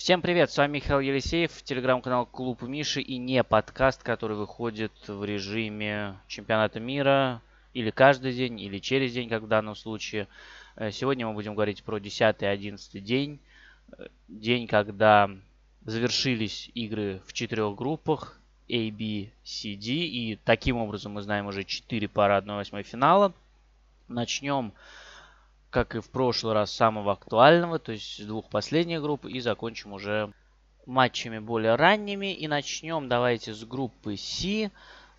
Всем привет, с вами Михаил Елисеев, телеграм-канал Клуб Миши и не подкаст, который выходит в режиме чемпионата мира или каждый день, или через день, как в данном случае. Э, сегодня мы будем говорить про 10 и 11 день. Э, день, когда завершились игры в четырех группах A, B, C, D. И таким образом мы знаем уже 4 пары 1-8 финала. Начнем как и в прошлый раз, самого актуального, то есть двух последних групп, и закончим уже матчами более ранними. И начнем давайте с группы С,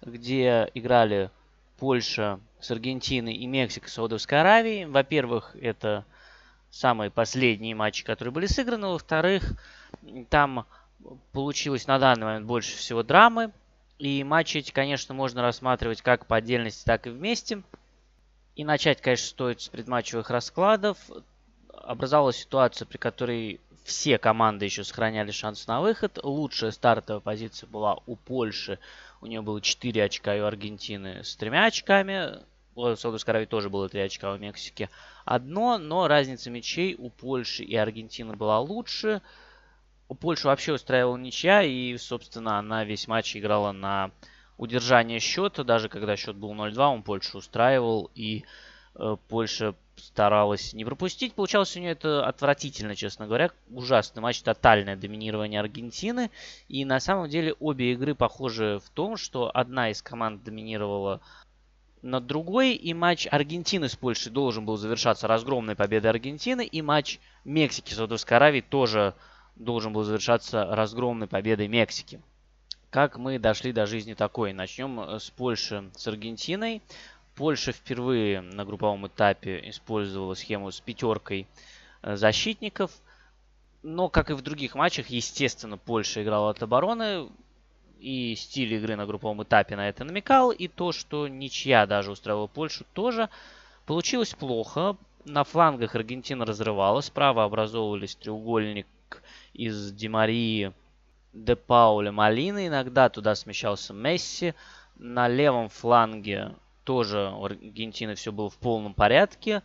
где играли Польша с Аргентиной и Мексика с Саудовской Аравией. Во-первых, это самые последние матчи, которые были сыграны. Во-вторых, там получилось на данный момент больше всего драмы. И матчи эти, конечно, можно рассматривать как по отдельности, так и вместе. И начать, конечно, стоит с предматчевых раскладов. Образовалась ситуация, при которой все команды еще сохраняли шанс на выход. Лучшая стартовая позиция была у Польши. У нее было 4 очка, и у Аргентины с тремя очками. У Саудовской Аравии тоже было 3 очка, у Мексики одно. Но разница мячей у Польши и Аргентины была лучше. У Польши вообще устраивала ничья, и, собственно, она весь матч играла на удержание счета, даже когда счет был 0-2, он Польшу устраивал, и э, Польша старалась не пропустить. Получалось у нее это отвратительно, честно говоря. Ужасный матч, тотальное доминирование Аргентины. И на самом деле обе игры похожи в том, что одна из команд доминировала над другой, и матч Аргентины с Польшей должен был завершаться разгромной победой Аргентины, и матч Мексики с Саудовской Аравией тоже должен был завершаться разгромной победой Мексики как мы дошли до жизни такой. Начнем э, с Польши, с Аргентиной. Польша впервые на групповом этапе использовала схему с пятеркой э, защитников. Но, как и в других матчах, естественно, Польша играла от обороны. И стиль игры на групповом этапе на это намекал. И то, что ничья даже устраивала Польшу, тоже получилось плохо. На флангах Аргентина разрывала. Справа образовывались треугольник из Демарии, Де Пауля Малины. Иногда туда смещался Месси. На левом фланге тоже у Аргентины все было в полном порядке.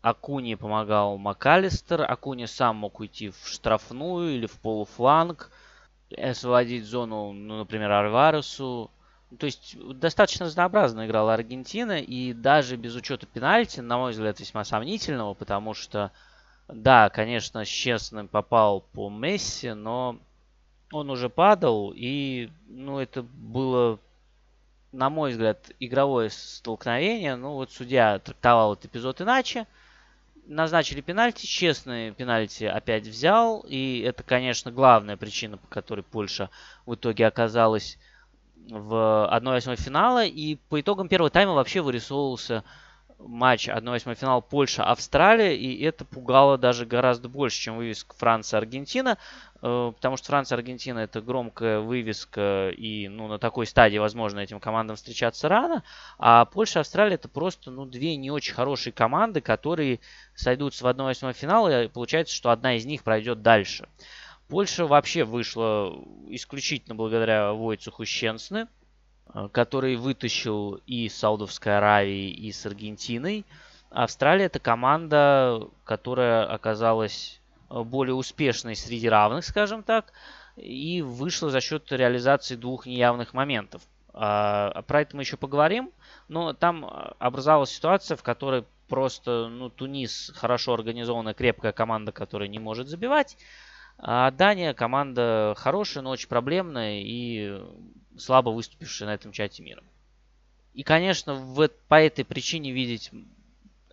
Акуни помогал МакАлистер. Акуни сам мог уйти в штрафную или в полуфланг. Освободить зону, ну, например, Альваресу. То есть достаточно разнообразно играла Аргентина. И даже без учета пенальти, на мой взгляд, весьма сомнительного. Потому что, да, конечно, честным попал по Месси, но он уже падал, и, ну, это было, на мой взгляд, игровое столкновение. Ну, вот судья трактовал этот эпизод иначе. Назначили пенальти, честные пенальти опять взял, и это, конечно, главная причина, по которой Польша в итоге оказалась в 1-8 финала. И по итогам первого тайма вообще вырисовывался матч 1-8 финал Польша-Австралия, и это пугало даже гораздо больше, чем вывеска Франция-Аргентина, э, потому что Франция-Аргентина это громкая вывеска, и ну, на такой стадии, возможно, этим командам встречаться рано, а Польша-Австралия это просто ну, две не очень хорошие команды, которые сойдутся в 1-8 финал, и получается, что одна из них пройдет дальше. Польша вообще вышла исключительно благодаря Войцеху Щенсны, Э, который вытащил и Саудовской Аравии, и с Аргентиной. Австралия это команда, которая оказалась э, более успешной среди равных, скажем так, и вышла за счет реализации двух неявных моментов. А, про это мы еще поговорим, но там э, образовалась ситуация, в которой просто ну, Тунис хорошо организованная, крепкая команда, которая не может забивать. А Дания команда хорошая, но очень проблемная и слабо выступившие на этом чате мира. И, конечно, в, по этой причине видеть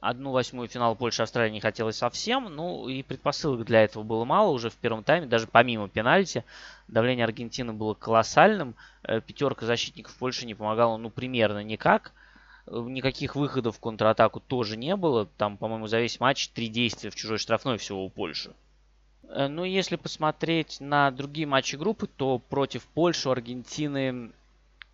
одну восьмую финала Польши-Австралии не хотелось совсем. Ну и предпосылок для этого было мало уже в первом тайме. Даже помимо пенальти давление Аргентины было колоссальным. Э, пятерка защитников Польши не помогала ну примерно никак. Никаких выходов в контратаку тоже не было. Там, по-моему, за весь матч три действия в чужой штрафной всего у Польши. Э, ну, если посмотреть на другие матчи группы, то против Польши, Аргентины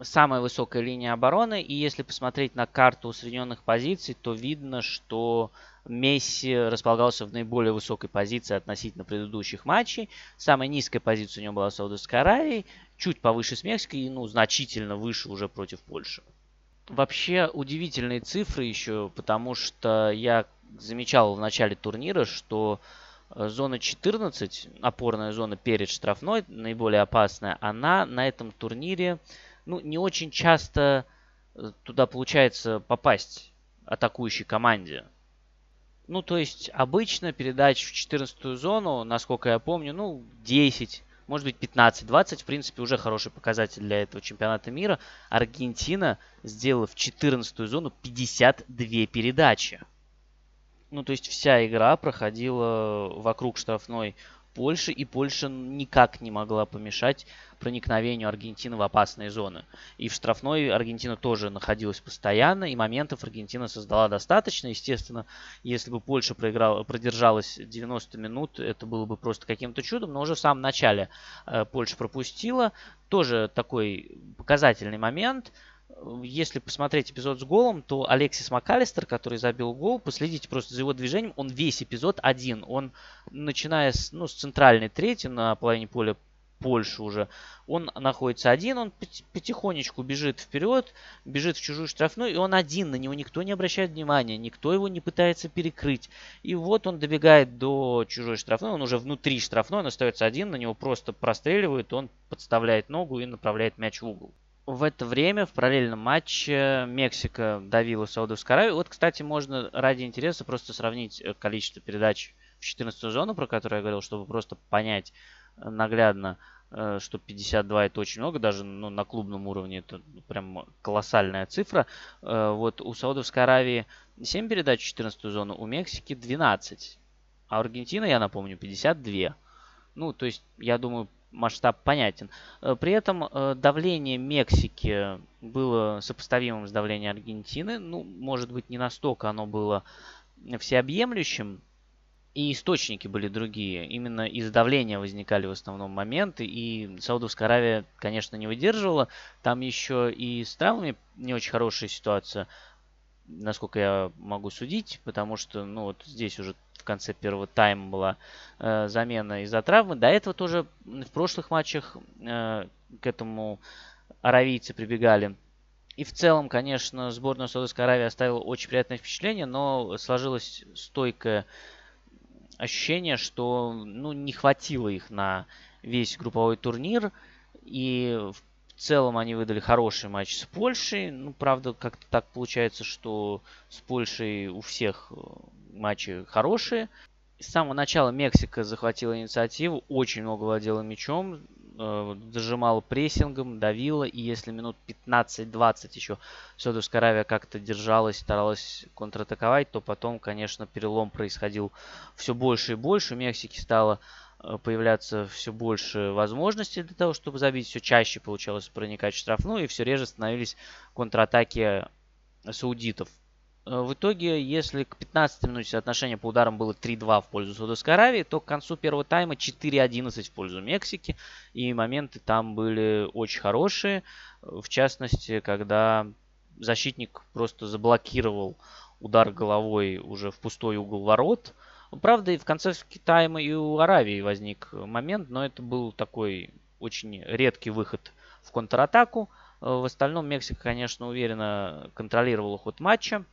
самая высокая линия обороны. И если посмотреть на карту усредненных позиций, то видно, что Месси располагался в наиболее высокой позиции относительно предыдущих матчей. Самая низкая позиция у него была Саудовской Аравии, чуть повыше с Мексикой и ну, значительно выше уже против Польши. Вообще удивительные цифры еще, потому что я замечал в начале турнира, что зона 14, опорная зона перед штрафной, наиболее опасная, она на этом турнире ну, не очень часто э, туда получается попасть атакующей команде. Ну, то есть обычно передач в 14 зону, насколько я помню, ну, 10, может быть 15-20, в принципе, уже хороший показатель для этого чемпионата мира. Аргентина сделала в 14 зону 52 передачи. Ну, то есть вся игра проходила вокруг штрафной Польши, и Польша никак не могла помешать проникновению Аргентины в опасные зоны. И в штрафной Аргентина тоже находилась постоянно, и моментов Аргентина создала достаточно. Естественно, если бы Польша проиграла, продержалась 90 минут, это было бы просто каким-то чудом, но уже в самом начале э, Польша пропустила. Тоже такой показательный момент – если посмотреть эпизод с голом, то Алексис МакАлистер, который забил гол, последите просто за его движением, он весь эпизод один. Он, начиная с, ну, с центральной трети на половине поля Польши уже, он находится один, он потихонечку бежит вперед, бежит в чужую штрафную, и он один, на него никто не обращает внимания, никто его не пытается перекрыть. И вот он добегает до чужой штрафной, он уже внутри штрафной, он остается один, на него просто простреливают, он подставляет ногу и направляет мяч в угол в это время в параллельном матче Мексика давила Саудовскую Аравию. Вот, кстати, можно ради интереса просто сравнить э, количество передач в 14 зону, про которую я говорил, чтобы просто понять э, наглядно, э, что 52 это очень много, даже ну, на клубном уровне это прям колоссальная цифра. Вот у Саудовской Аравии 7 передач в 14 зону, у Мексики 12. А у Аргентины, я напомню, 52. Ну, то есть, я думаю, масштаб понятен. Э, при этом э, давление Мексики было сопоставимым с давлением Аргентины. Ну, может быть, не настолько оно было всеобъемлющим. И источники были другие. Именно из давления возникали в основном моменты. И Саудовская Аравия, конечно, не выдерживала. Там еще и с травмами не очень хорошая ситуация насколько я могу судить, потому что, ну, вот здесь уже конце первого тайма была э, замена из-за травмы. До этого тоже в прошлых матчах э, к этому аравийцы прибегали. И в целом, конечно, сборная Саудовской Аравии оставила очень приятное впечатление, но сложилось стойкое ощущение, что ну, не хватило их на весь групповой турнир. И в в целом они выдали хороший матч с Польшей. Ну, правда, как-то так получается, что с Польшей у всех э, матчи хорошие. С самого начала Мексика захватила инициативу, очень много владела мячом, э, дожимала прессингом, давила. И если минут 15-20 еще Саудовская Аравия как-то держалась, старалась контратаковать, то потом, конечно, перелом происходил все больше и больше. У Мексики стало появляться все больше возможностей для того, чтобы забить. Все чаще получалось проникать в штрафную, и все реже становились контратаки саудитов. Э, в итоге, если к 15 минуте соотношение по ударам было 3-2 в пользу Саудовской Аравии, то к концу первого тайма 4-11 в пользу Мексики. И моменты там были очень хорошие. В частности, когда защитник просто заблокировал удар головой уже в пустой угол ворот – Правда, и в конце тайма и у Аравии возник момент, но это был такой очень редкий выход в контратаку. В остальном Мексика, конечно, уверенно контролировала ход матча.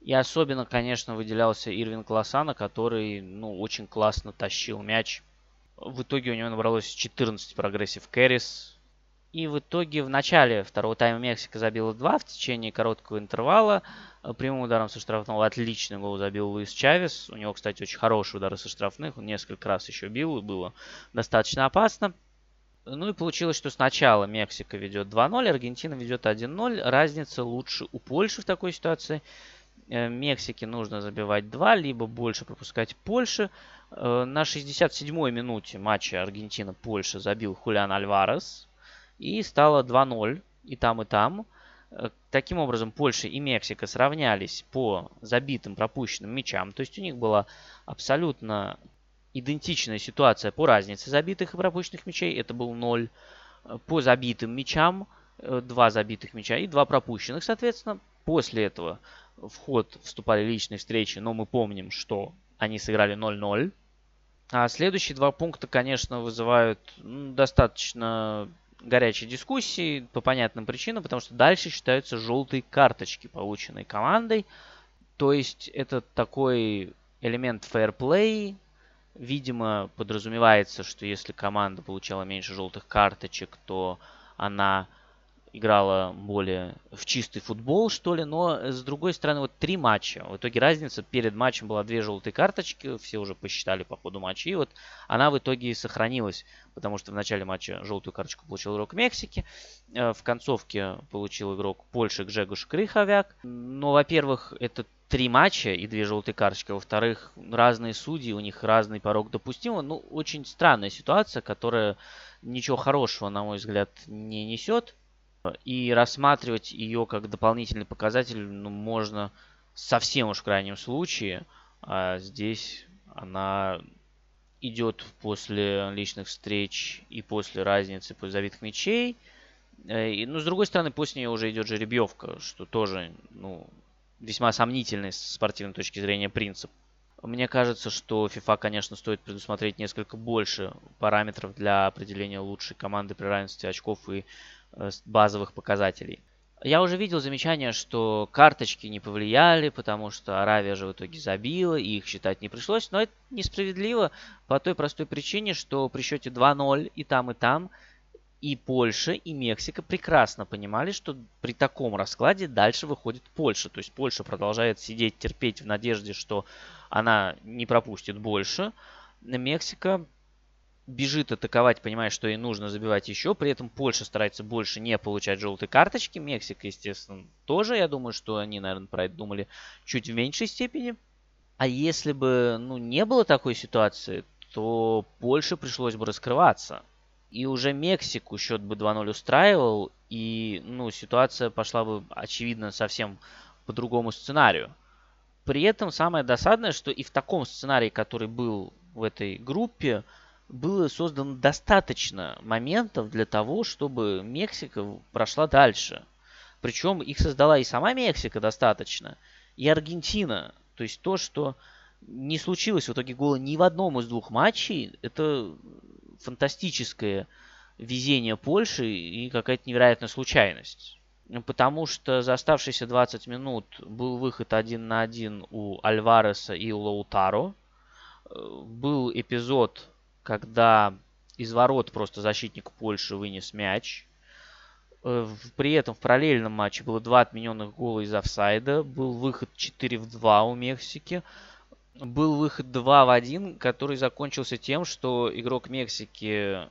И особенно, конечно, выделялся Ирвинг Лосано, который, ну, очень классно тащил мяч. В итоге у него набралось 14 progressive carries. И в итоге в начале второго тайма Мексика забила 2 в течение короткого интервала. Э, прямым ударом со штрафного отличный гол забил Луис Чавес. У него, кстати, очень хорошие удары со штрафных. Он несколько раз еще бил и было достаточно опасно. Ну и получилось, что сначала Мексика ведет 2-0, Аргентина ведет 1-0. Разница лучше у Польши в такой ситуации. Э, Мексике нужно забивать 2, либо больше пропускать Польше. Э, на 67-й минуте матча Аргентина-Польша забил Хулиан Альварес. И стало 2-0 и там, и там. Э, таким образом, Польша и Мексика сравнялись по забитым пропущенным мячам. То есть у них была абсолютно идентичная ситуация по разнице забитых и пропущенных мячей. Это был 0. По забитым мячам 2 э, забитых мяча и 2 пропущенных. Соответственно, после этого в ход вступали личные встречи, но мы помним, что они сыграли 0-0. А следующие два пункта, конечно, вызывают достаточно горячей дискуссии по понятным причинам, потому что дальше считаются желтые карточки, полученные командой. То есть это такой элемент фэрплей, Видимо, подразумевается, что если команда получала меньше желтых карточек, то она играла более в чистый футбол, что ли, но с другой стороны, вот три матча. В итоге разница перед матчем была две желтые карточки, все уже посчитали по ходу матча, и вот она в итоге и сохранилась, потому что в начале матча желтую карточку получил игрок Мексики, э, в концовке получил игрок Польши Гжегуш Крыховяк. Но, во-первых, это три матча и две желтые карточки. Во-вторых, разные судьи, у них разный порог допустимого. Ну, очень странная ситуация, которая ничего хорошего, на мой взгляд, не несет. И рассматривать ее как дополнительный показатель ну, можно совсем уж в крайнем случае. А здесь она идет после личных встреч и после разницы после забитых мячей. Э, и, ну, с другой стороны, после нее уже идет жеребьевка, что тоже, ну, весьма сомнительный с спортивной точки зрения принцип. Мне кажется, что FIFA, конечно, стоит предусмотреть несколько больше параметров для определения лучшей команды при равенстве очков и Э, базовых показателей. Я уже видел замечание, что карточки не повлияли, потому что Аравия же в итоге забила, и их считать не пришлось. Но это несправедливо по той простой причине, что при счете 2-0 и там, и там, и Польша, и Мексика прекрасно понимали, что при таком раскладе дальше выходит Польша. То есть Польша продолжает сидеть, терпеть в надежде, что она не пропустит больше. Мексика бежит атаковать, понимая, что ей нужно забивать еще. При этом Польша старается больше не получать желтые карточки. Мексика, естественно, тоже. Я думаю, что они, наверное, про это думали чуть в меньшей степени. А если бы ну, не было такой ситуации, то Польше пришлось бы раскрываться. И уже Мексику счет бы 2-0 устраивал, и ну, ситуация пошла бы, очевидно, совсем по другому сценарию. При этом самое досадное, что и в таком сценарии, который был в этой группе, было создано достаточно моментов для того, чтобы Мексика прошла дальше. Причем их создала и сама Мексика достаточно, и Аргентина. То есть то, что не случилось в итоге гола ни в одном из двух матчей, это фантастическое везение Польши и какая-то невероятная случайность. Потому что за оставшиеся 20 минут был выход один на один у Альвареса и у Лаутаро. Э, был эпизод когда из ворот просто защитник Польши вынес мяч. Э, при этом в параллельном матче было два отмененных гола из офсайда. Был выход 4 в 2 у Мексики. Был выход 2 в 1, который закончился тем, что игрок Мексики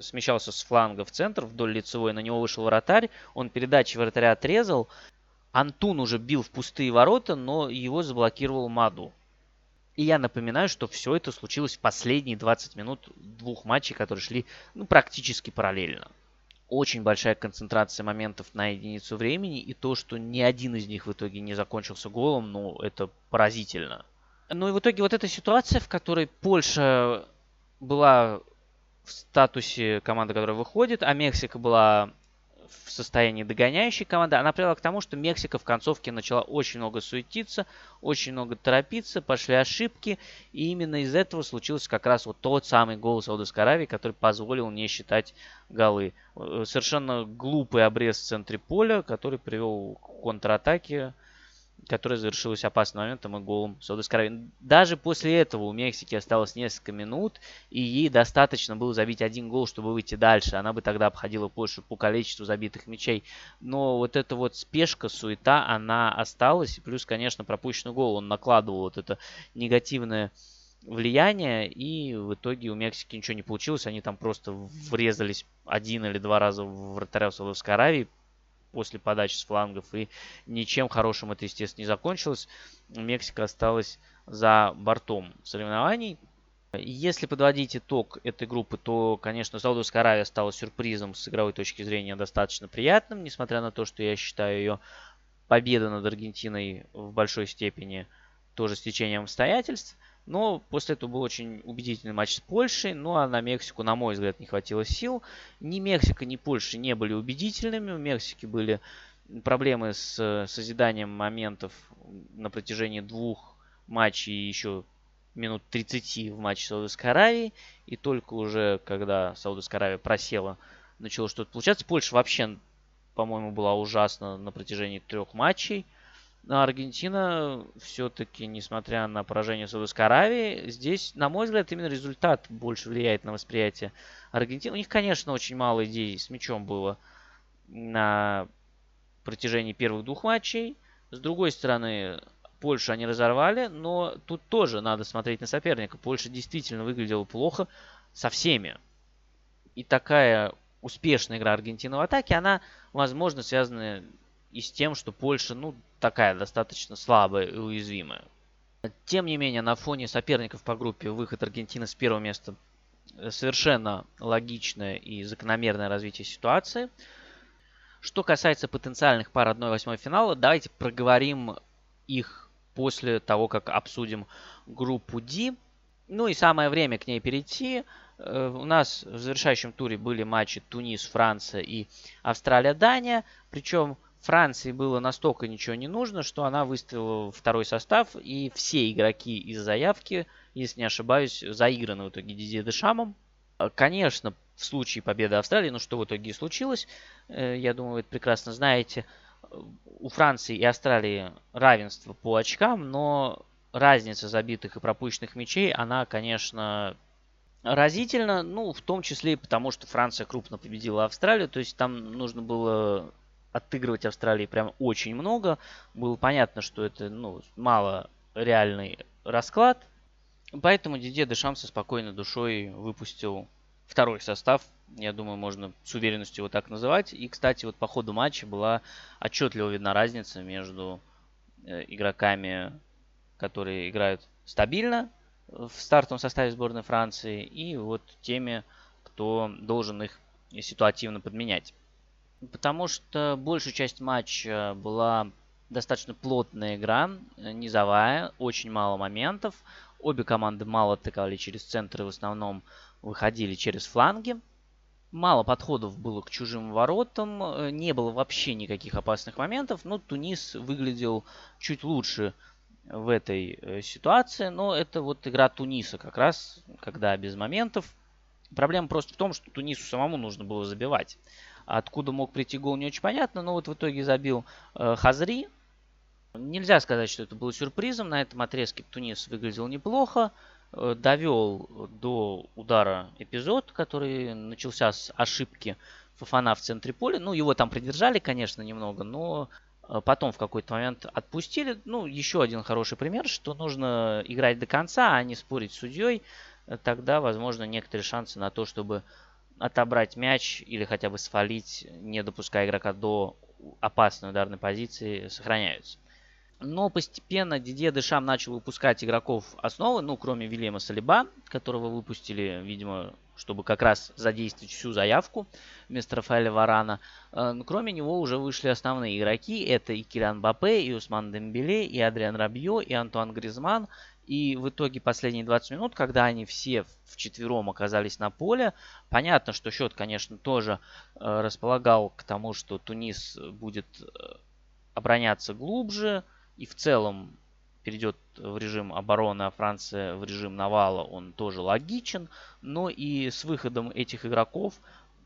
смещался с фланга в центр вдоль лицевой, на него вышел вратарь, он передачи вратаря отрезал. Антун уже бил в пустые ворота, но его заблокировал Маду. И я напоминаю, что все это случилось в последние 20 минут двух матчей, которые шли ну, практически параллельно. Очень большая концентрация моментов на единицу времени, и то, что ни один из них в итоге не закончился голом, ну, это поразительно. Ну и в итоге вот эта ситуация, в которой Польша была в статусе команды, которая выходит, а Мексика была в состоянии догоняющей команды, она привела к тому, что Мексика в концовке начала очень много суетиться, очень много торопиться, пошли ошибки, и именно из этого случился как раз вот тот самый гол Саудовской Аравии, который позволил не считать голы. Э, совершенно глупый обрез в центре поля, который привел к контратаке которая завершилась опасным моментом и голом Саудовской Аравии. Даже после этого у Мексики осталось несколько минут, и ей достаточно было забить один гол, чтобы выйти дальше. Она бы тогда обходила Польшу по количеству забитых мячей. Но вот эта вот спешка, суета, она осталась. Плюс, конечно, пропущенный гол, он накладывал вот это негативное влияние, и в итоге у Мексики ничего не получилось. Они там просто врезались один или два раза в вратаря Саудовской Аравии, после подачи с флангов. И ничем хорошим это, естественно, не закончилось. Мексика осталась за бортом соревнований. Если подводить итог этой группы, то, конечно, Саудовская Аравия стала сюрпризом с игровой точки зрения достаточно приятным, несмотря на то, что я считаю ее победа над Аргентиной в большой степени тоже с течением обстоятельств. Но после этого был очень убедительный матч с Польшей. Ну а на Мексику, на мой взгляд, не хватило сил. Ни Мексика, ни Польша не были убедительными. У Мексики были проблемы с созиданием моментов на протяжении двух матчей и еще минут 30 в матче Саудовской Аравии. И только уже, когда Саудовская Аравия просела, начало что-то получаться. Польша вообще, по-моему, была ужасна на протяжении трех матчей. Но Аргентина все-таки, несмотря на поражение Саудовской Аравии, здесь, на мой взгляд, именно результат больше влияет на восприятие Аргентины. У них, конечно, очень мало идей с мячом было на протяжении первых двух матчей. С другой стороны, Польшу они разорвали, но тут тоже надо смотреть на соперника. Польша действительно выглядела плохо со всеми. И такая успешная игра Аргентины в атаке, она, возможно, связана и с тем, что Польша, ну, такая достаточно слабая и уязвимая. Тем не менее, на фоне соперников по группе выход Аргентины с первого места совершенно логичное и закономерное развитие ситуации. Что касается потенциальных пар 1-8 финала, давайте проговорим их после того, как обсудим группу D. Ну и самое время к ней перейти. Э, у нас в завершающем туре были матчи Тунис, Франция и Австралия-Дания. Причем Франции было настолько ничего не нужно, что она выставила второй состав, и все игроки из заявки, если не ошибаюсь, заиграны в итоге Дидье Дешамом. Э, конечно, в случае победы Австралии, ну что в итоге и случилось, э, я думаю, вы это прекрасно знаете, у Франции и Австралии равенство по очкам, но разница забитых и пропущенных мячей, она, конечно, разительна, ну, в том числе и потому, что Франция крупно победила Австралию, то есть там нужно было отыгрывать Австралии прям очень много. Было понятно, что это, ну, мало реальный расклад. Поэтому Дидье Дешам со спокойной душой выпустил второй состав я думаю, можно с уверенностью его так называть. И, кстати, вот по ходу матча была отчетливо видна разница между э, игроками, которые играют стабильно в стартовом составе сборной Франции, и вот теми, кто должен их ситуативно подменять. Потому что большую часть матча была достаточно плотная игра, э, низовая, очень мало моментов. Обе команды мало атаковали через центры, в основном выходили через фланги. Мало подходов было к чужим воротам, э, не было вообще никаких опасных моментов, но Тунис выглядел чуть лучше в этой э, ситуации, но это вот игра Туниса как раз, когда без моментов. Проблема просто в том, что Тунису самому нужно было забивать. Откуда мог прийти гол, не очень понятно, но вот в итоге забил э, Хазри. Нельзя сказать, что это было сюрпризом. На этом отрезке Тунис выглядел неплохо. Э, довел до удара эпизод, который начался с ошибки Фафана в центре поля. Ну, его там придержали, конечно, немного, но э, потом в какой-то момент отпустили. Ну, еще один хороший пример, что нужно играть до конца, а не спорить с судьей. Тогда, возможно, некоторые шансы на то, чтобы отобрать мяч или хотя бы свалить, не допуская игрока до опасной ударной позиции, сохраняются. Но постепенно Дидье Дешам начал выпускать игроков основы, ну, кроме Вильяма Салиба, которого выпустили, видимо, чтобы как раз задействовать всю заявку вместо Рафаэля Варана. Э, но кроме него уже вышли основные игроки. Это и Килян Бапе, и Усман Дембеле, и Адриан Рабье, и Антуан Гризман. И в итоге последние 20 минут, когда они все в четвером оказались на поле, понятно, что счет, конечно, тоже э, располагал к тому, что Тунис будет э, обороняться глубже, и в целом перейдет в режим обороны, а Франция в режим навала, он тоже логичен. Но и с выходом этих игроков,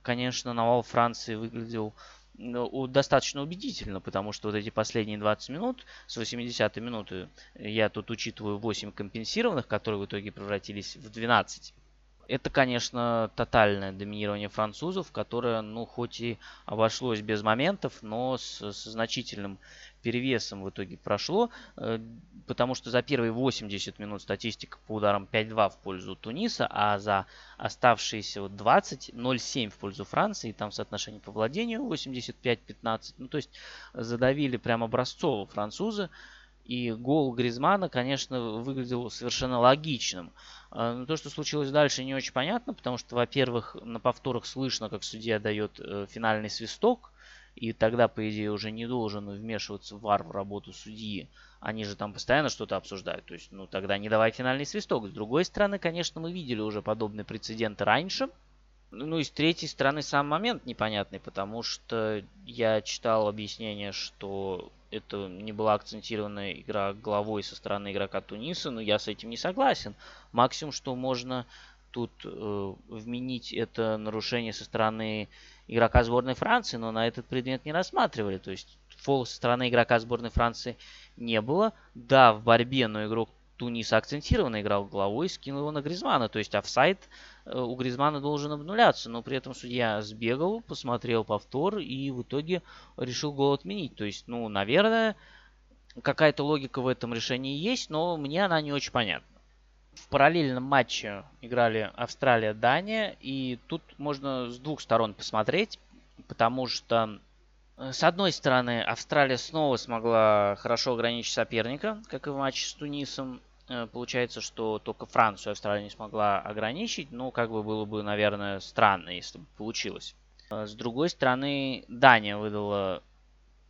конечно, навал Франции выглядел достаточно убедительно, потому что вот эти последние 20 минут, с 80 минуты, я тут учитываю 8 компенсированных, которые в итоге превратились в 12. Это, конечно, тотальное доминирование французов, которое, ну, хоть и обошлось без моментов, но с, с значительным перевесом в итоге прошло, э, потому что за первые 80 минут статистика по ударам 5-2 в пользу Туниса, а за оставшиеся 20 0-7 в пользу Франции, там соотношение по владению 85-15, ну то есть задавили прям образцово французы. И гол Гризмана, конечно, выглядел совершенно логичным. Э, но то, что случилось дальше, не очень понятно, потому что, во-первых, на повторах слышно, как судья дает э, финальный свисток, и тогда, по идее, уже не должен вмешиваться вар в работу судьи. Они же там постоянно что-то обсуждают. То есть, ну, тогда не давай финальный свисток. С другой стороны, конечно, мы видели уже подобные прецеденты раньше. Ну и с третьей стороны сам момент непонятный, потому что я читал объяснение, что это не была акцентированная игра головой со стороны игрока Туниса, но я с этим не согласен. Максимум, что можно тут э, вменить это нарушение со стороны игрока сборной Франции, но на этот предмет не рассматривали. То есть фол со стороны игрока сборной Франции не было. Да, в борьбе, но игрок Туниса акцентированно играл головой скинул его на Гризмана. То есть офсайд э, у Гризмана должен обнуляться, но при этом судья сбегал, посмотрел повтор и в итоге решил гол отменить. То есть, ну, наверное, какая-то логика в этом решении есть, но мне она не очень понятна. В параллельном матче играли Австралия-Дания, и тут можно с двух сторон посмотреть, потому что э, с одной стороны, Австралия снова смогла хорошо ограничить соперника, как и в матче с Тунисом. Э, получается, что только Францию Австралия не смогла ограничить, но как бы было бы, наверное, странно, если бы получилось. Э, с другой стороны, Дания выдала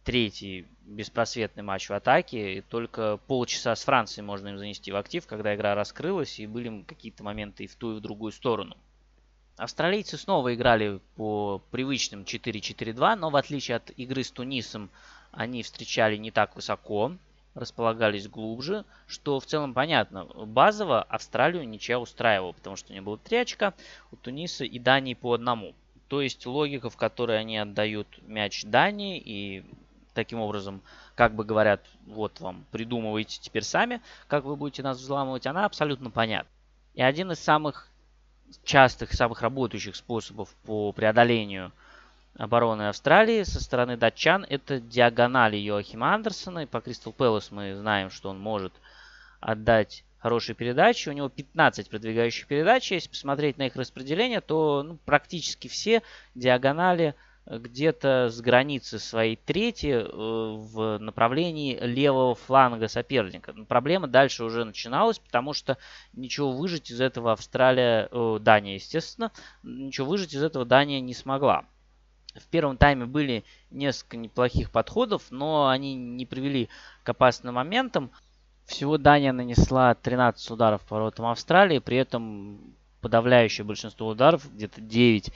третий беспросветный матч в атаке. И только полчаса с Францией можно им занести в актив, когда игра раскрылась и были какие-то моменты и в ту, и в другую сторону. Австралийцы снова играли по привычным 4-4-2, но в отличие от игры с Тунисом, они встречали не так высоко, располагались глубже, что в целом понятно. Базово Австралию ничья устраивала, потому что у нее было 3 очка, у Туниса и Дании по одному. То есть логика, в которой они отдают мяч Дании и таким образом, как бы говорят, вот вам, придумывайте теперь сами, как вы будете нас взламывать, она абсолютно понятна. И один из самых частых, самых работающих способов по преодолению обороны Австралии со стороны датчан это диагонали Йоахима Андерсона. И по Кристал Пэлас мы знаем, что он может отдать хорошие передачи. У него 15 продвигающих передач. Если посмотреть на их распределение, то ну, практически все диагонали где-то с границы своей трети э, в направлении левого фланга соперника. Но проблема дальше уже начиналась, потому что ничего выжить из этого Австралия, э, Дания, естественно, ничего выжить из этого Дания не смогла. В первом тайме были несколько неплохих подходов, но они не привели к опасным моментам. Всего Дания нанесла 13 ударов по воротам Австралии, при этом подавляющее большинство ударов, где-то 9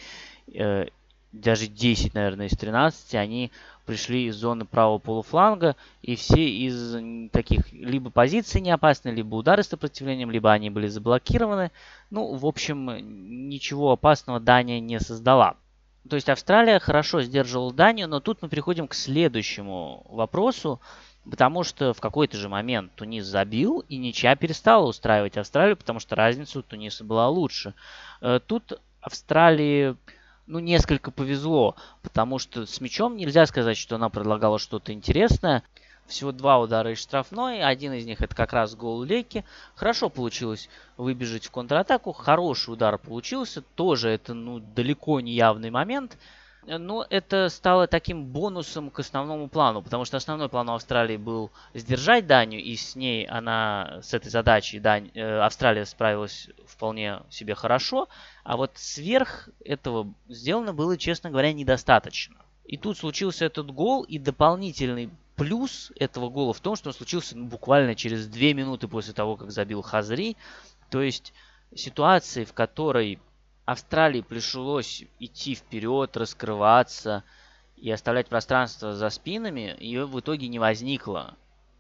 даже 10, наверное, из 13, они пришли из зоны правого полуфланга, и все из таких либо позиций не опасны, либо удары с сопротивлением, либо они были заблокированы. Ну, в общем, ничего опасного Дания не создала. То есть Австралия хорошо сдерживала Данию, но тут мы переходим к следующему вопросу, потому что в какой-то же момент Тунис забил, и ничья перестала устраивать Австралию, потому что разница у Туниса была лучше. Э, тут Австралии ну, несколько повезло, потому что с мячом нельзя сказать, что она предлагала что-то интересное. Всего два удара из штрафной, один из них это как раз гол Леки. Хорошо получилось выбежать в контратаку, хороший удар получился, тоже это ну, далеко не явный момент. Но это стало таким бонусом к основному плану, потому что основной план Австралии был сдержать Данию, и с ней она, с этой задачей Дань, э, Австралия справилась вполне себе хорошо, а вот сверх этого сделано было, честно говоря, недостаточно. И тут случился этот гол, и дополнительный плюс этого гола в том, что он случился буквально через две минуты после того, как забил Хазри. То есть ситуации, в которой Австралии пришлось идти вперед, раскрываться и оставлять пространство за спинами, ее в итоге не возникло.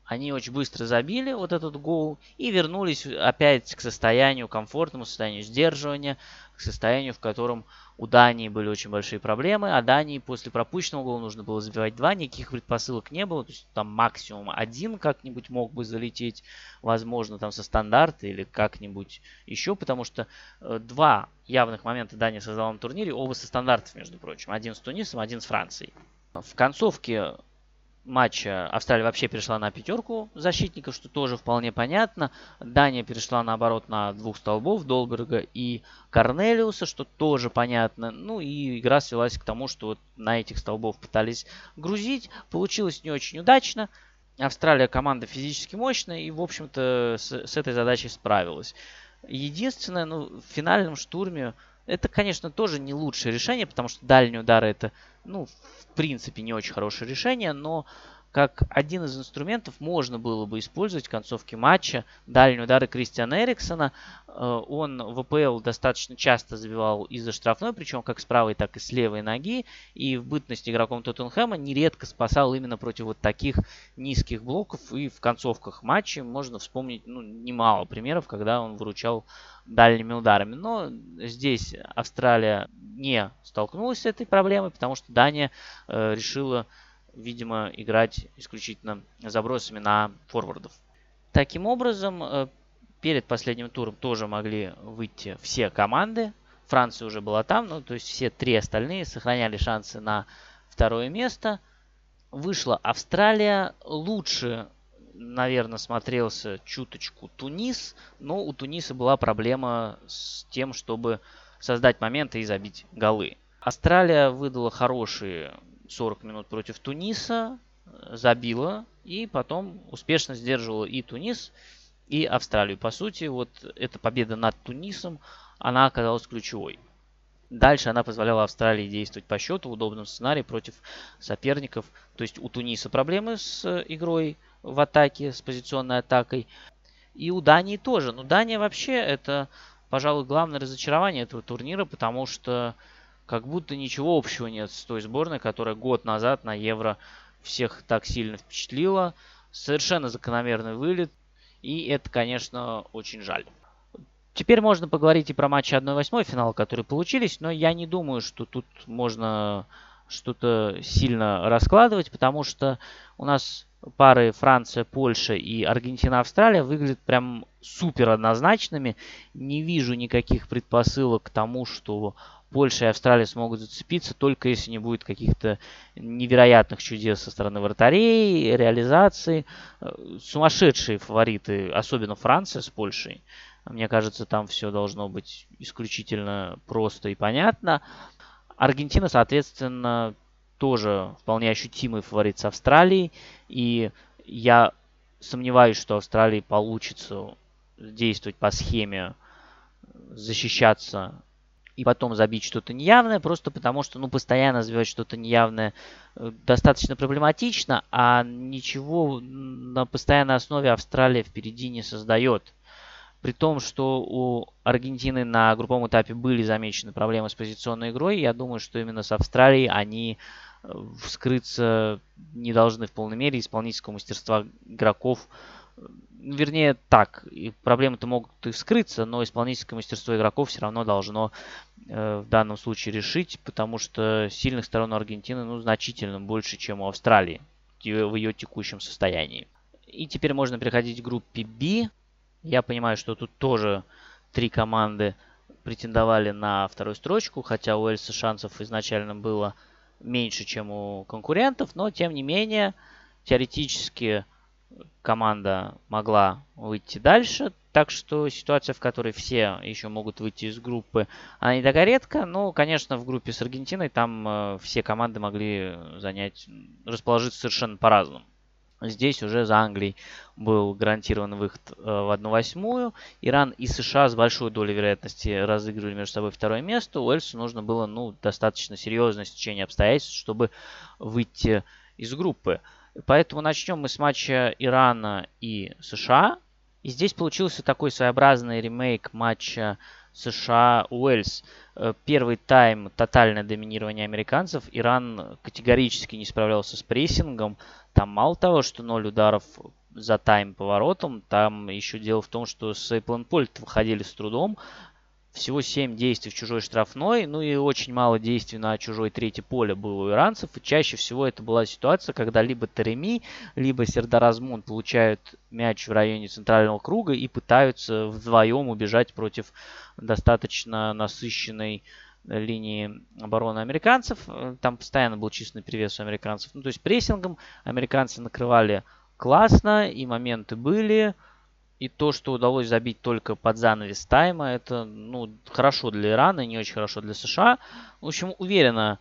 Они очень быстро забили вот этот гол и вернулись опять к состоянию, комфортному состоянию сдерживания, состоянию, в котором у Дании были очень большие проблемы, а Дании после пропущенного гола нужно было забивать два, никаких предпосылок не было, то есть там максимум один как-нибудь мог бы залететь, возможно, там со стандарта или как-нибудь еще, потому что э, два явных момента Дания создала на турнире, оба со стандартов, между прочим, один с Тунисом, один с Францией. В концовке матча Австралия вообще перешла на пятерку защитников, что тоже вполне понятно. Дания перешла наоборот на двух столбов Долберга и Корнелиуса, что тоже понятно. Ну и игра свелась к тому, что вот на этих столбов пытались грузить. Получилось не очень удачно. Австралия команда физически мощная и, в общем-то, с, с этой задачей справилась. Единственное, ну, в финальном штурме это, конечно, тоже не лучшее решение, потому что дальние удары это, ну, в принципе, не очень хорошее решение, но как один из инструментов можно было бы использовать в концовке матча дальние удары Кристиана Эриксона. Э, он в АПЛ достаточно часто забивал из-за штрафной, причем как с правой, так и с левой ноги. И в бытность игроком Тоттенхэма нередко спасал именно против вот таких низких блоков. И в концовках матча можно вспомнить ну, немало примеров, когда он выручал дальними ударами. Но здесь Австралия не столкнулась с этой проблемой, потому что Дания э, решила видимо, играть исключительно забросами на форвардов. Таким образом, э, перед последним туром тоже могли выйти все команды. Франция уже была там, ну, то есть все три остальные сохраняли шансы на второе место. Вышла Австралия. Лучше, наверное, смотрелся чуточку Тунис, но у Туниса была проблема с тем, чтобы создать моменты и забить голы. Австралия выдала хорошие 40 минут против Туниса, забила и потом успешно сдерживала и Тунис, и Австралию. По сути, вот эта победа над Тунисом, она оказалась ключевой. Дальше она позволяла Австралии действовать по счету в удобном сценарии против соперников. То есть у Туниса проблемы с игрой в атаке, с позиционной атакой. И у Дании тоже. Но Дания вообще это, пожалуй, главное разочарование этого турнира, потому что как будто ничего общего нет с той сборной, которая год назад на Евро всех так сильно впечатлила. Совершенно закономерный вылет. И это, конечно, очень жаль. Теперь можно поговорить и про матчи 1-8 финала, которые получились, но я не думаю, что тут можно что-то сильно раскладывать, потому что у нас пары Франция, Польша и Аргентина, Австралия выглядят прям супер однозначными. Не вижу никаких предпосылок к тому, что Польша и Австралия смогут зацепиться, только если не будет каких-то невероятных чудес со стороны вратарей, реализации. Э, сумасшедшие фавориты, особенно Франция с Польшей. Мне кажется, там все должно быть исключительно просто и понятно. Аргентина, соответственно, тоже вполне ощутимый фаворит с Австралией. И я сомневаюсь, что Австралии получится действовать по схеме защищаться и потом забить что-то неявное, просто потому что, ну, постоянно забивать что-то неявное э, достаточно проблематично, а ничего на постоянной основе Австралия впереди не создает. При том, что у Аргентины на групповом этапе были замечены проблемы с позиционной игрой, я думаю, что именно с Австралией они э, вскрыться не должны в полной мере исполнительского мастерства игроков вернее так, проблемы-то могут и скрыться, но исполнительское мастерство игроков все равно должно э, в данном случае решить, потому что сильных сторон Аргентины ну, значительно больше, чем у Австралии в ее текущем состоянии. И теперь можно переходить к группе B. Я понимаю, что тут тоже три команды претендовали на вторую строчку, хотя у Эльса шансов изначально было меньше, чем у конкурентов, но тем не менее теоретически команда могла выйти дальше. Так что ситуация, в которой все еще могут выйти из группы, она не такая редко. Но, конечно, в группе с Аргентиной там э, все команды могли занять, расположиться совершенно по-разному. Здесь уже за Англией был гарантирован выход э, в 1-8. Иран и США с большой долей вероятности разыгрывали между собой второе место. Уэльсу нужно было ну, достаточно серьезное стечение обстоятельств, чтобы выйти из группы. Поэтому начнем мы с матча Ирана и США. И здесь получился такой своеобразный ремейк матча США-Уэльс. Э, первый тайм тотальное доминирование американцев. Иран категорически не справлялся с прессингом. Там мало того, что 0 ударов за тайм поворотом, там еще дело в том, что с Эйплен Польт выходили с трудом всего 7 действий в чужой штрафной, ну и очень мало действий на чужой третье поле было у иранцев. И чаще всего это была ситуация, когда либо Тареми, либо Сердаразмун получают мяч в районе центрального круга и пытаются вдвоем убежать против достаточно насыщенной линии обороны американцев. Там постоянно был численный перевес у американцев. Ну, то есть прессингом американцы накрывали классно, и моменты были. И то, что удалось забить только под занавес тайма, это ну, хорошо для Ирана, не очень хорошо для США. В общем, уверенно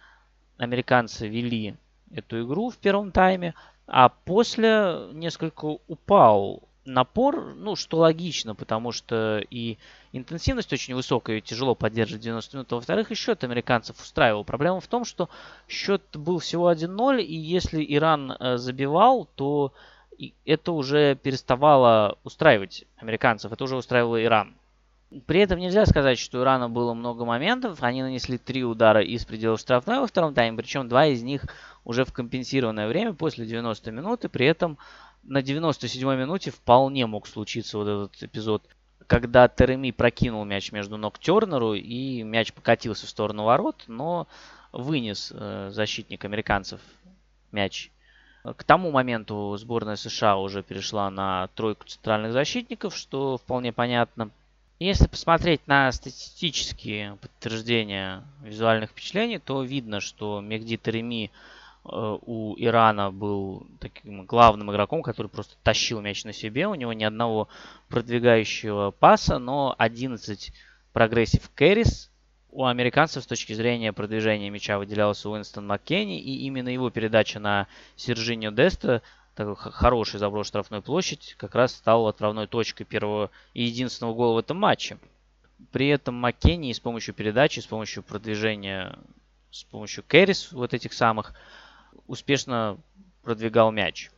американцы вели эту игру в первом тайме, а после несколько упал напор, ну, что логично, потому что и интенсивность очень высокая, и тяжело поддерживать 90 минут. А во-вторых, и счет американцев устраивал. Проблема в том, что счет был всего 1-0, и если Иран э, забивал, то и это уже переставало устраивать американцев, это уже устраивало Иран. При этом нельзя сказать, что у Ирана было много моментов. Они нанесли три удара из пределов штрафной во втором тайме, причем два из них уже в компенсированное время после 90 минуты. При этом на 97-й минуте вполне мог случиться вот этот эпизод, когда Тереми прокинул мяч между ног Тернеру и мяч покатился в сторону ворот, но вынес э, защитник американцев мяч К тому моменту сборная США уже перешла на тройку центральных защитников, что вполне понятно. Если посмотреть на статистические подтверждения визуальных впечатлений, то видно, что Мехди Тареми Э, у Ирана был таким главным игроком, который просто тащил мяч на себе. У него ни одного продвигающего паса, но 11 progressive carries. У американцев с точки зрения продвижения мяча выделялся Уэстон Маккенни, и именно его передача на Сержиньо Деста, такой хороший заброс штрафной площадь, как раз стал отправной точкой первого и единственного гола в этом матче. При этом Маккенни с помощью передачи, с помощью продвижения, с помощью кэррис вот этих самых, успешно продвигал мяч.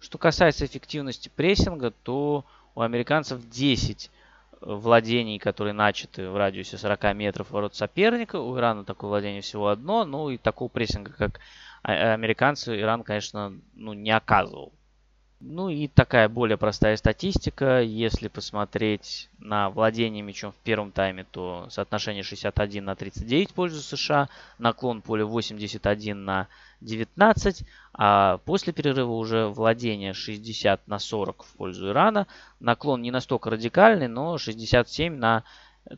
Что касается эффективности прессинга, то у американцев 10 э, владений, которые начаты в радиусе 40 метров ворот соперника. У Ирана такое владение всего одно. Ну и такого прессинга, как а, американцы, Иран, конечно, ну, не оказывал. Ну и такая более простая статистика. Если посмотреть на владение мячом в первом тайме, то соотношение 61 на 39 в пользу США, наклон поля 81 на 19, а после перерыва уже владение 60 на 40 в пользу Ирана. Наклон не настолько радикальный, но 67 на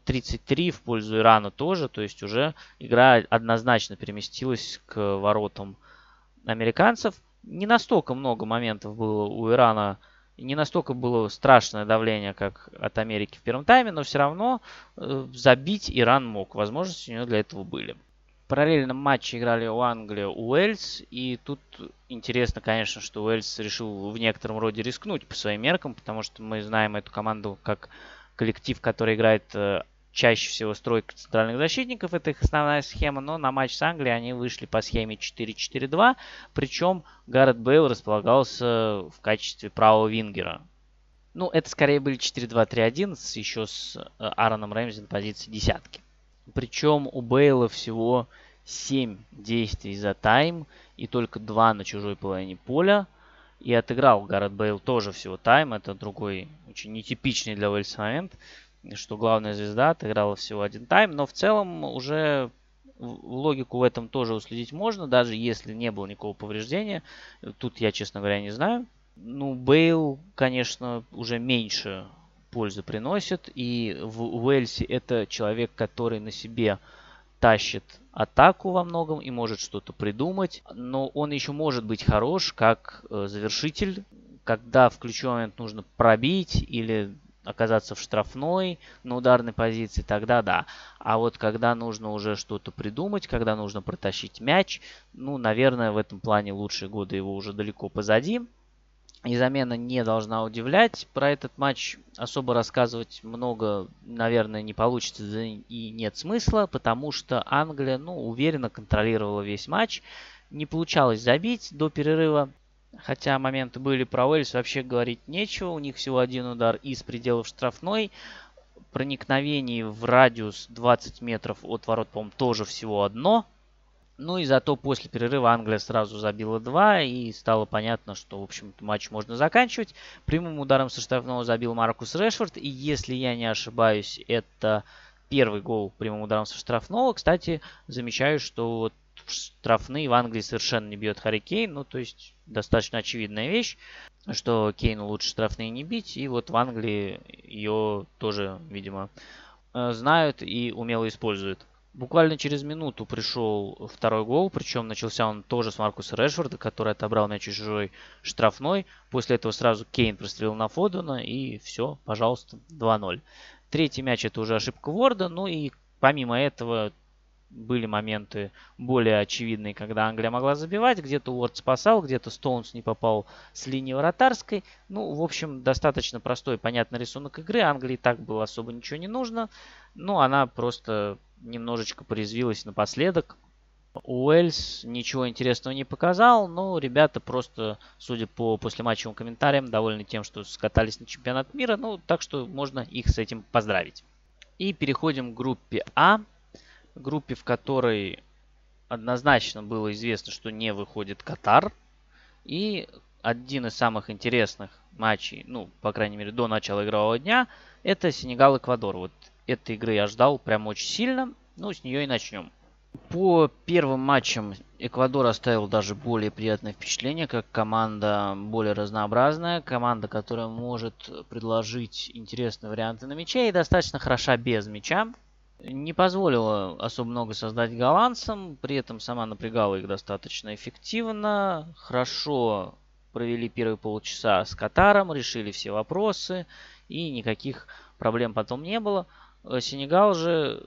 33 в пользу Ирана тоже, то есть уже игра однозначно переместилась к воротам американцев не настолько много моментов было у Ирана, не настолько было страшное давление, как от Америки в первом тайме, но все равно э, забить Иран мог. Возможности у него для этого были. В параллельном матче играли у Англии Уэльс, и тут интересно, конечно, что Уэльс решил в некотором роде рискнуть по своим меркам, потому что мы знаем эту команду как коллектив, который играет э, чаще всего стройка центральных защитников, это их основная схема, но на матч с Англией они вышли по схеме 4-4-2, причем Гаррет Бейл располагался в качестве правого вингера. Ну, это скорее были 4-2-3-1 еще с э, Аароном Рэмзи на позиции десятки. Причем у Бейла всего 7 действий за тайм и только 2 на чужой половине поля. И отыграл Гаррет Бейл тоже всего тайм. Это другой очень нетипичный для Уэльса момент что главная звезда отыграла всего один тайм, но в целом уже логику в этом тоже уследить можно, даже если не было никакого повреждения. Тут я, честно говоря, не знаю. Ну, Бейл, конечно, уже меньше пользы приносит. И в Уэльсе это человек, который на себе тащит атаку во многом и может что-то придумать. Но он еще может быть хорош как э, завершитель, когда в ключевой момент нужно пробить или оказаться в штрафной на ударной позиции, тогда да. А вот когда нужно уже что-то придумать, когда нужно протащить мяч, ну, наверное, в этом плане лучшие годы его уже далеко позади. И замена не должна удивлять. Про этот матч особо рассказывать много, наверное, не получится и нет смысла, потому что Англия, ну, уверенно контролировала весь матч. Не получалось забить до перерыва. Хотя моменты были про Уэльс, вообще говорить нечего. У них всего один удар из пределов штрафной. Проникновений в радиус 20 метров от ворот, по-моему, тоже всего одно. Ну и зато после перерыва Англия сразу забила два, и стало понятно, что, в общем-то, матч можно заканчивать. Прямым ударом со штрафного забил Маркус Решфорд, и если я не ошибаюсь, это первый гол прямым ударом со штрафного. Кстати, замечаю, что вот штрафные в Англии совершенно не бьет Харри Кейн. Ну, то есть достаточно очевидная вещь, что Кейну лучше штрафные не бить. И вот в Англии ее тоже, видимо, э, знают и умело используют. Буквально через минуту пришел второй гол, причем начался он тоже с Маркуса Решфорда, который отобрал мяч из чужой штрафной. После этого сразу Кейн прострелил на Фодена и все, пожалуйста, 2-0. Третий мяч это уже ошибка Ворда, ну и помимо этого были моменты более очевидные, когда Англия могла забивать. Где-то Уорд спасал, где-то Стоунс не попал с линии вратарской. Ну, в общем, достаточно простой, понятный рисунок игры. Англии так было особо ничего не нужно. Ну, она просто немножечко порезвилась напоследок. Уэльс ничего интересного не показал, но ребята просто, судя по послематчевым комментариям, довольны тем, что скатались на чемпионат мира. Ну, так что можно их с этим поздравить. И переходим к группе А группе, в которой однозначно было известно, что не выходит Катар. И один из самых интересных матчей, ну, по крайней мере, до начала игрового дня, это Сенегал-Эквадор. Вот этой игры я ждал прям очень сильно. Ну, с нее и начнем. По первым матчам Эквадор оставил даже более приятное впечатление, как команда более разнообразная, команда, которая может предложить интересные варианты на мяче и достаточно хороша без мяча. Не позволила особо много создать голландцам, при этом сама напрягала их достаточно эффективно, хорошо провели первые полчаса с Катаром, решили все вопросы и никаких проблем потом не было. Сенегал же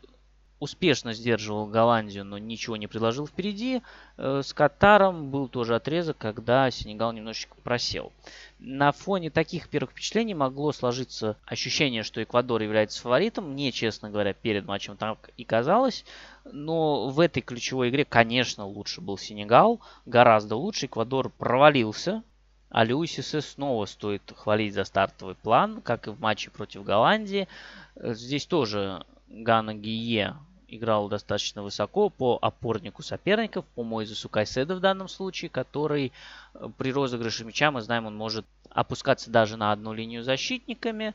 успешно сдерживал Голландию, но ничего не предложил впереди. Э, с Катаром был тоже отрезок, когда Сенегал немножечко просел. На фоне таких первых впечатлений могло сложиться ощущение, что Эквадор является фаворитом. Мне, честно говоря, перед матчем так и казалось. Но в этой ключевой игре, конечно, лучше был Сенегал. Гораздо лучше. Эквадор провалился. А Люисисе снова стоит хвалить за стартовый план, как и в матче против Голландии. Здесь тоже Гана Гие играл достаточно высоко по опорнику соперников, по Мойзесу Кайседо в данном случае, который э, при розыгрыше мяча, мы знаем, он может опускаться даже на одну линию защитниками.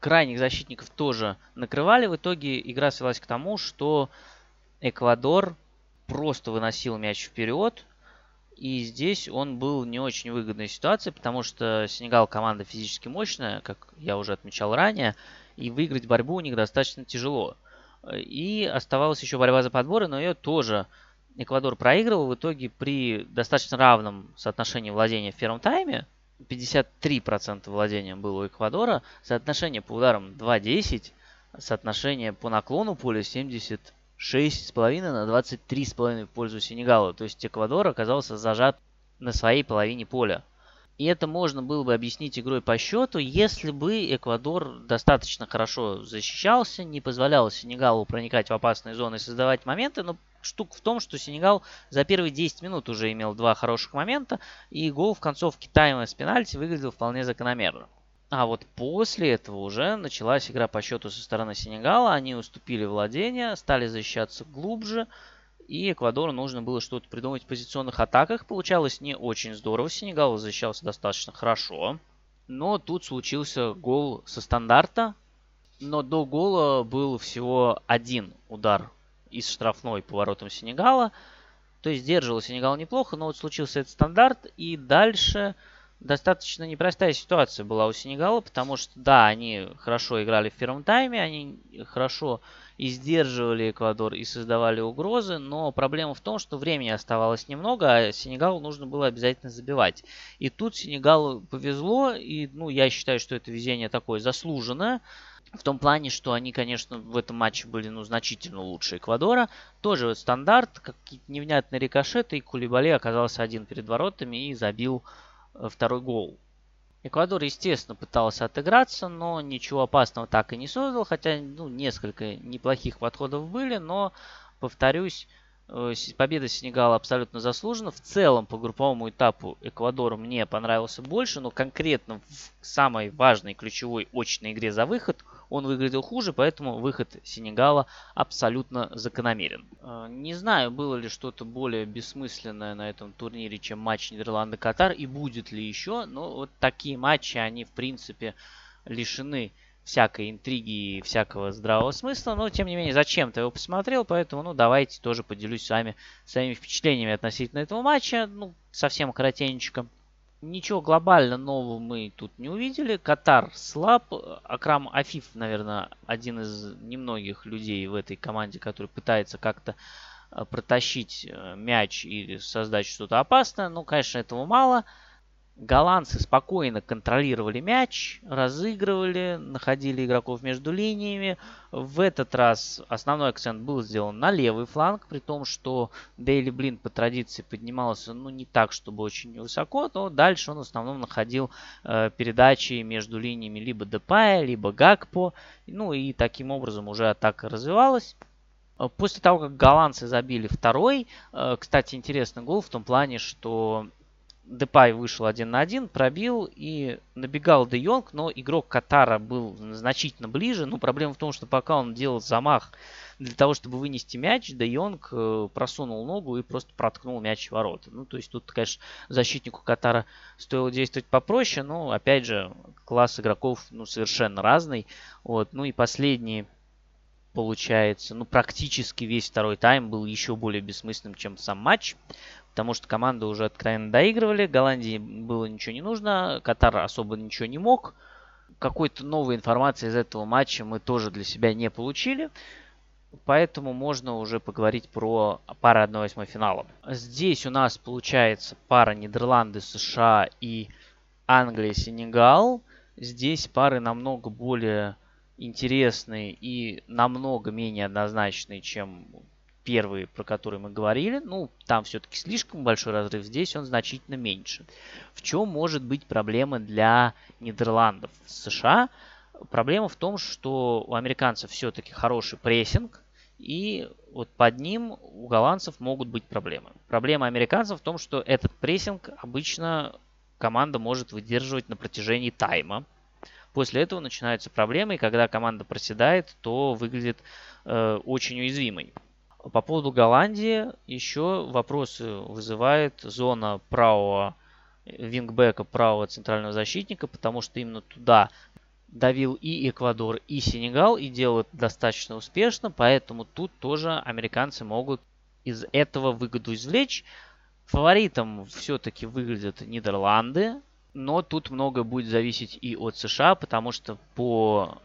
Крайних защитников тоже накрывали. В итоге игра свелась к тому, что Эквадор просто выносил мяч вперед. И здесь он был не очень выгодной ситуации, потому что Сенегал команда физически мощная, как я уже отмечал ранее, и выиграть борьбу у них достаточно тяжело. И оставалась еще борьба за подборы, но ее тоже Эквадор проигрывал. В итоге при достаточно равном соотношении владения в первом тайме, 53% владения было у Эквадора, соотношение по ударам 2-10, соотношение по наклону поля 76,5 на 23,5 в пользу Сенегала. То есть Эквадор оказался зажат на своей половине поля. И это можно было бы объяснить игрой по счету, если бы Эквадор достаточно хорошо защищался, не позволял Сенегалу проникать в опасные зоны и создавать моменты. Но штука в том, что Сенегал за первые 10 минут уже имел два хороших момента, и гол в концовке тайма с пенальти выглядел вполне закономерно. А вот после этого уже началась игра по счету со стороны Сенегала. Они уступили владение, стали защищаться глубже. И Эквадору нужно было что-то придумать в позиционных атаках. Получалось не очень здорово. Сенегал защищался достаточно хорошо. Но тут случился гол со стандарта. Но до гола был всего один удар из штрафной поворотом Сенегала. То есть сдерживал Сенегал неплохо, но вот случился этот стандарт. И дальше достаточно непростая ситуация была у Сенегала, потому что, да, они хорошо играли в первом тайме, они хорошо и сдерживали Эквадор и создавали угрозы, но проблема в том, что времени оставалось немного, а Сенегалу нужно было обязательно забивать. И тут Сенегалу повезло, и ну, я считаю, что это везение такое заслуженное. В том плане, что они, конечно, в этом матче были ну, значительно лучше Эквадора. Тоже вот стандарт, какие-то невнятные рикошеты, и Кулибали оказался один перед воротами и забил э, второй гол. Эквадор, естественно, пытался отыграться, но ничего опасного так и не создал, хотя ну, несколько неплохих подходов были, но, повторюсь, э, победа Сенегала абсолютно заслужена. В целом, по групповому этапу Эквадор мне понравился больше, но конкретно в самой важной ключевой очной игре за выход – он выглядел хуже, поэтому выход Сенегала абсолютно закономерен. Э, не знаю, было ли что-то более бессмысленное на этом турнире, чем матч Нидерланды-Катар, и будет ли еще, но вот такие матчи, они в принципе лишены всякой интриги и всякого здравого смысла, но тем не менее зачем-то его посмотрел, поэтому ну давайте тоже поделюсь с вами своими впечатлениями относительно этого матча, ну совсем коротенько. Ничего глобально нового мы тут не увидели. Катар слаб. Акрам Афиф, наверное, один из немногих людей в этой команде, который пытается как-то э, протащить э, мяч или создать что-то опасное. Ну, конечно, этого мало. Голландцы спокойно контролировали мяч, разыгрывали, находили игроков между линиями. В этот раз основной акцент был сделан на левый фланг, при том, что Дейли Блин по традиции поднимался, ну, не так, чтобы очень высоко, но дальше он в основном находил э, передачи между линиями либо Депая, либо Гакпо. Ну и таким образом уже атака развивалась. После того, как голландцы забили второй, э, кстати, интересный гол в том плане, что Депай вышел один на один, пробил и набегал Де Йонг, но игрок Катара был значительно ближе. Но проблема в том, что пока он делал замах для того, чтобы вынести мяч, Де Йонг э, просунул ногу и просто проткнул мяч в ворота. Ну, то есть тут, конечно, защитнику Катара стоило действовать попроще, но, опять же, класс игроков ну, совершенно разный. Вот. Ну и последний получается, ну, практически весь второй тайм был еще более бессмысленным, чем сам матч, потому что команды уже откровенно доигрывали, Голландии было ничего не нужно, Катар особо ничего не мог, какой-то новой информации из этого матча мы тоже для себя не получили. Поэтому можно уже поговорить про пару 1-8 финала. Здесь у нас получается пара Нидерланды, США и Англия, Сенегал. Здесь пары намного более интересные и намного менее однозначные, чем первые, про которые мы говорили. Ну, там все-таки слишком большой разрыв, здесь он значительно меньше. В чем может быть проблема для Нидерландов? США проблема в том, что у американцев все-таки хороший прессинг, и вот под ним у голландцев могут быть проблемы. Проблема американцев в том, что этот прессинг обычно команда может выдерживать на протяжении тайма. После этого начинаются проблемы, и когда команда проседает, то выглядит э, очень уязвимой. По поводу Голландии еще вопросы вызывает зона правого вингбека, правого центрального защитника, потому что именно туда давил и Эквадор, и Сенегал, и делал это достаточно успешно, поэтому тут тоже американцы могут из этого выгоду извлечь. Фаворитом все-таки выглядят Нидерланды, но тут много будет зависеть и от США, потому что по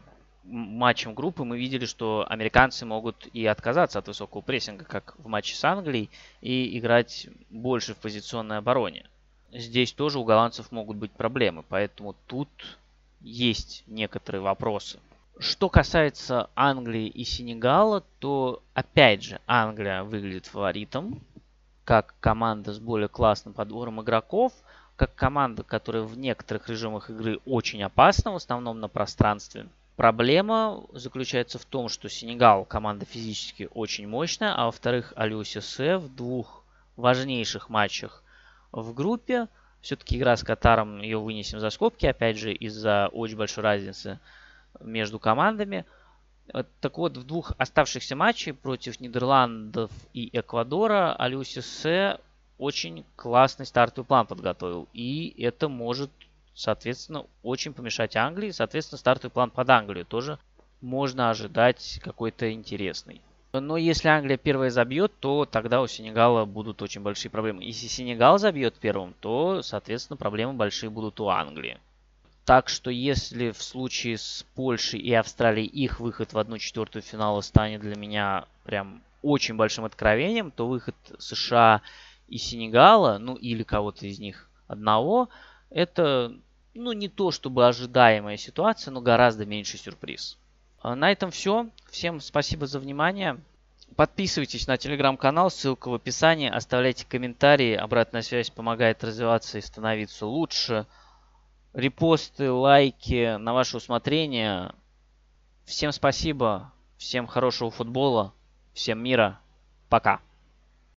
матчам группы мы видели, что американцы могут и отказаться от высокого прессинга, как в матче с Англией, и играть больше в позиционной обороне. Здесь тоже у голландцев могут быть проблемы, поэтому тут есть некоторые вопросы. Что касается Англии и Сенегала, то опять же Англия выглядит фаворитом, как команда с более классным подбором игроков, как команда, которая в некоторых режимах игры очень опасна, в основном на пространстве. Проблема заключается в том, что Сенегал команда физически очень мощная, а во-вторых, Алюси Се в двух важнейших матчах в группе все-таки игра с Катаром, ее вынесем за скобки, опять же, из-за очень большой разницы между командами. Так вот, в двух оставшихся матчах против Нидерландов и Эквадора Алюси Се очень классный стартовый план подготовил. И это может, соответственно, очень помешать Англии. Соответственно, стартовый план под Англию тоже можно ожидать какой-то интересный. Но если Англия первая забьет, то тогда у Сенегала будут очень большие проблемы. Если Сенегал забьет первым, то, соответственно, проблемы большие будут у Англии. Так что если в случае с Польшей и Австралией их выход в 1-4 финала станет для меня прям очень большим откровением, то выход США и Сенегала, ну или кого-то из них одного, это ну не то чтобы ожидаемая ситуация, но гораздо меньший сюрприз. А на этом все. Всем спасибо за внимание. Подписывайтесь на телеграм-канал, ссылка в описании. Оставляйте комментарии. Обратная связь помогает развиваться и становиться лучше. Репосты, лайки на ваше усмотрение. Всем спасибо. Всем хорошего футбола. Всем мира. Пока.